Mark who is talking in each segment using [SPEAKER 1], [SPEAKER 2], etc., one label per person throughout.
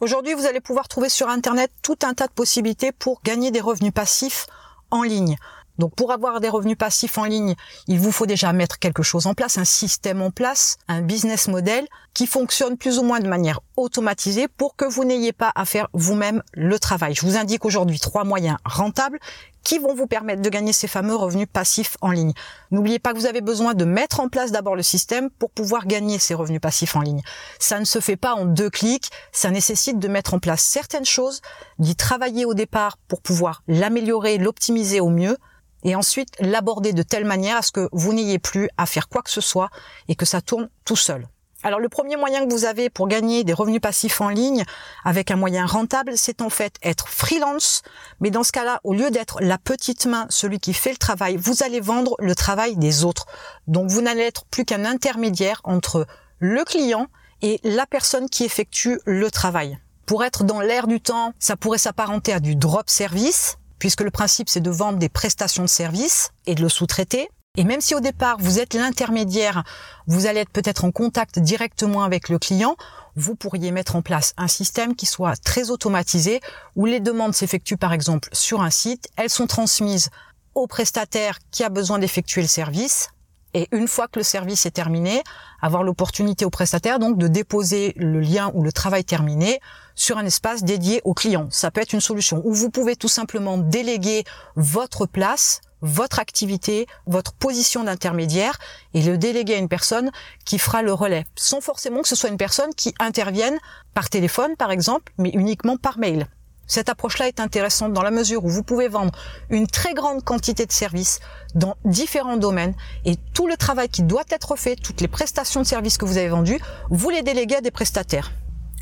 [SPEAKER 1] Aujourd'hui, vous allez pouvoir trouver sur Internet tout un tas de possibilités pour gagner des revenus passifs en ligne. Donc pour avoir des revenus passifs en ligne, il vous faut déjà mettre quelque chose en place, un système en place, un business model qui fonctionne plus ou moins de manière automatisée pour que vous n'ayez pas à faire vous-même le travail. Je vous indique aujourd'hui trois moyens rentables qui vont vous permettre de gagner ces fameux revenus passifs en ligne. N'oubliez pas que vous avez besoin de mettre en place d'abord le système pour pouvoir gagner ces revenus passifs en ligne. Ça ne se fait pas en deux clics, ça nécessite de mettre en place certaines choses, d'y travailler au départ pour pouvoir l'améliorer, l'optimiser au mieux et ensuite l'aborder de telle manière à ce que vous n'ayez plus à faire quoi que ce soit et que ça tourne tout seul. Alors le premier moyen que vous avez pour gagner des revenus passifs en ligne avec un moyen rentable, c'est en fait être freelance. Mais dans ce cas-là, au lieu d'être la petite main, celui qui fait le travail, vous allez vendre le travail des autres. Donc vous n'allez être plus qu'un intermédiaire entre le client et la personne qui effectue le travail. Pour être dans l'air du temps, ça pourrait s'apparenter à du drop service, puisque le principe c'est de vendre des prestations de services et de le sous-traiter. Et même si au départ vous êtes l'intermédiaire, vous allez être peut-être en contact directement avec le client, vous pourriez mettre en place un système qui soit très automatisé, où les demandes s'effectuent par exemple sur un site, elles sont transmises au prestataire qui a besoin d'effectuer le service, et une fois que le service est terminé, avoir l'opportunité au prestataire donc de déposer le lien ou le travail terminé sur un espace dédié au client. Ça peut être une solution. Ou vous pouvez tout simplement déléguer votre place votre activité, votre position d'intermédiaire et le déléguer à une personne qui fera le relais, sans forcément que ce soit une personne qui intervienne par téléphone par exemple, mais uniquement par mail. Cette approche-là est intéressante dans la mesure où vous pouvez vendre une très grande quantité de services dans différents domaines et tout le travail qui doit être fait, toutes les prestations de services que vous avez vendues, vous les déléguez à des prestataires.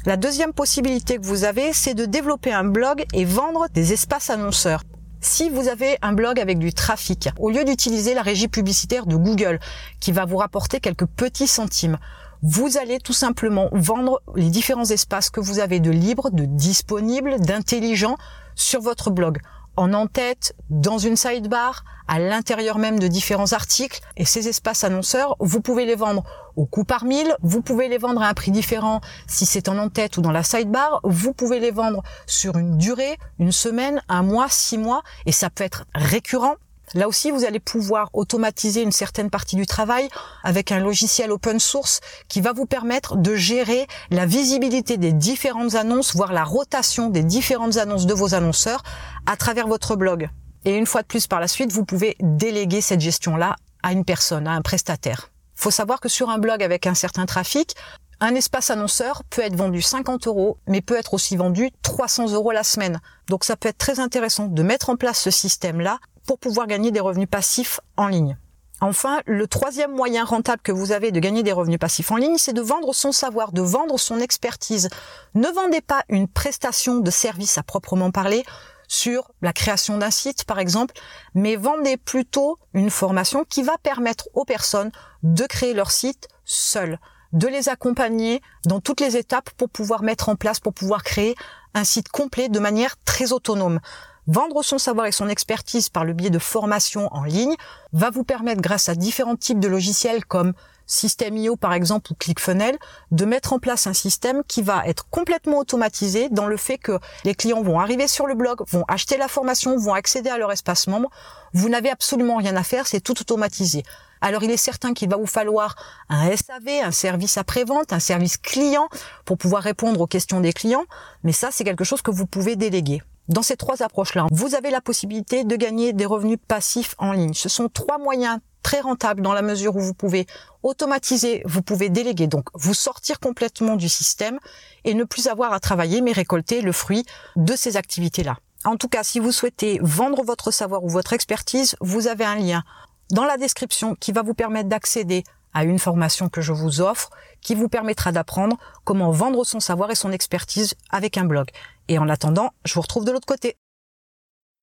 [SPEAKER 1] La deuxième possibilité que vous avez, c'est de développer un blog et vendre des espaces annonceurs. Si vous avez un blog avec du trafic, au lieu d'utiliser la régie publicitaire de Google, qui va vous rapporter quelques petits centimes, vous allez tout simplement vendre les différents espaces que vous avez de libre, de disponible, d'intelligent sur votre blog en en-tête, dans une sidebar, à l'intérieur même de différents articles. Et ces espaces annonceurs, vous pouvez les vendre au coût par mille, vous pouvez les vendre à un prix différent si c'est en en-tête ou dans la sidebar, vous pouvez les vendre sur une durée, une semaine, un mois, six mois, et ça peut être récurrent. Là aussi, vous allez pouvoir automatiser une certaine partie du travail avec un logiciel open source qui va vous permettre de gérer la visibilité des différentes annonces, voire la rotation des différentes annonces de vos annonceurs à travers votre blog. Et une fois de plus par la suite, vous pouvez déléguer cette gestion-là à une personne, à un prestataire. Faut savoir que sur un blog avec un certain trafic, un espace annonceur peut être vendu 50 euros, mais peut être aussi vendu 300 euros la semaine. Donc ça peut être très intéressant de mettre en place ce système-là pour pouvoir gagner des revenus passifs en ligne. Enfin, le troisième moyen rentable que vous avez de gagner des revenus passifs en ligne, c'est de vendre son savoir, de vendre son expertise. Ne vendez pas une prestation de service à proprement parler sur la création d'un site, par exemple, mais vendez plutôt une formation qui va permettre aux personnes de créer leur site seules, de les accompagner dans toutes les étapes pour pouvoir mettre en place, pour pouvoir créer un site complet de manière très autonome. Vendre son savoir et son expertise par le biais de formations en ligne va vous permettre, grâce à différents types de logiciels comme System.io par exemple ou ClickFunnels, de mettre en place un système qui va être complètement automatisé dans le fait que les clients vont arriver sur le blog, vont acheter la formation, vont accéder à leur espace membre. Vous n'avez absolument rien à faire, c'est tout automatisé. Alors il est certain qu'il va vous falloir un SAV, un service après-vente, un service client pour pouvoir répondre aux questions des clients, mais ça c'est quelque chose que vous pouvez déléguer. Dans ces trois approches-là, vous avez la possibilité de gagner des revenus passifs en ligne. Ce sont trois moyens très rentables dans la mesure où vous pouvez automatiser, vous pouvez déléguer, donc vous sortir complètement du système et ne plus avoir à travailler mais récolter le fruit de ces activités-là. En tout cas, si vous souhaitez vendre votre savoir ou votre expertise, vous avez un lien dans la description qui va vous permettre d'accéder à une formation que je vous offre qui vous permettra d'apprendre comment vendre son savoir et son expertise avec un blog. Et en attendant, je vous retrouve de l'autre côté.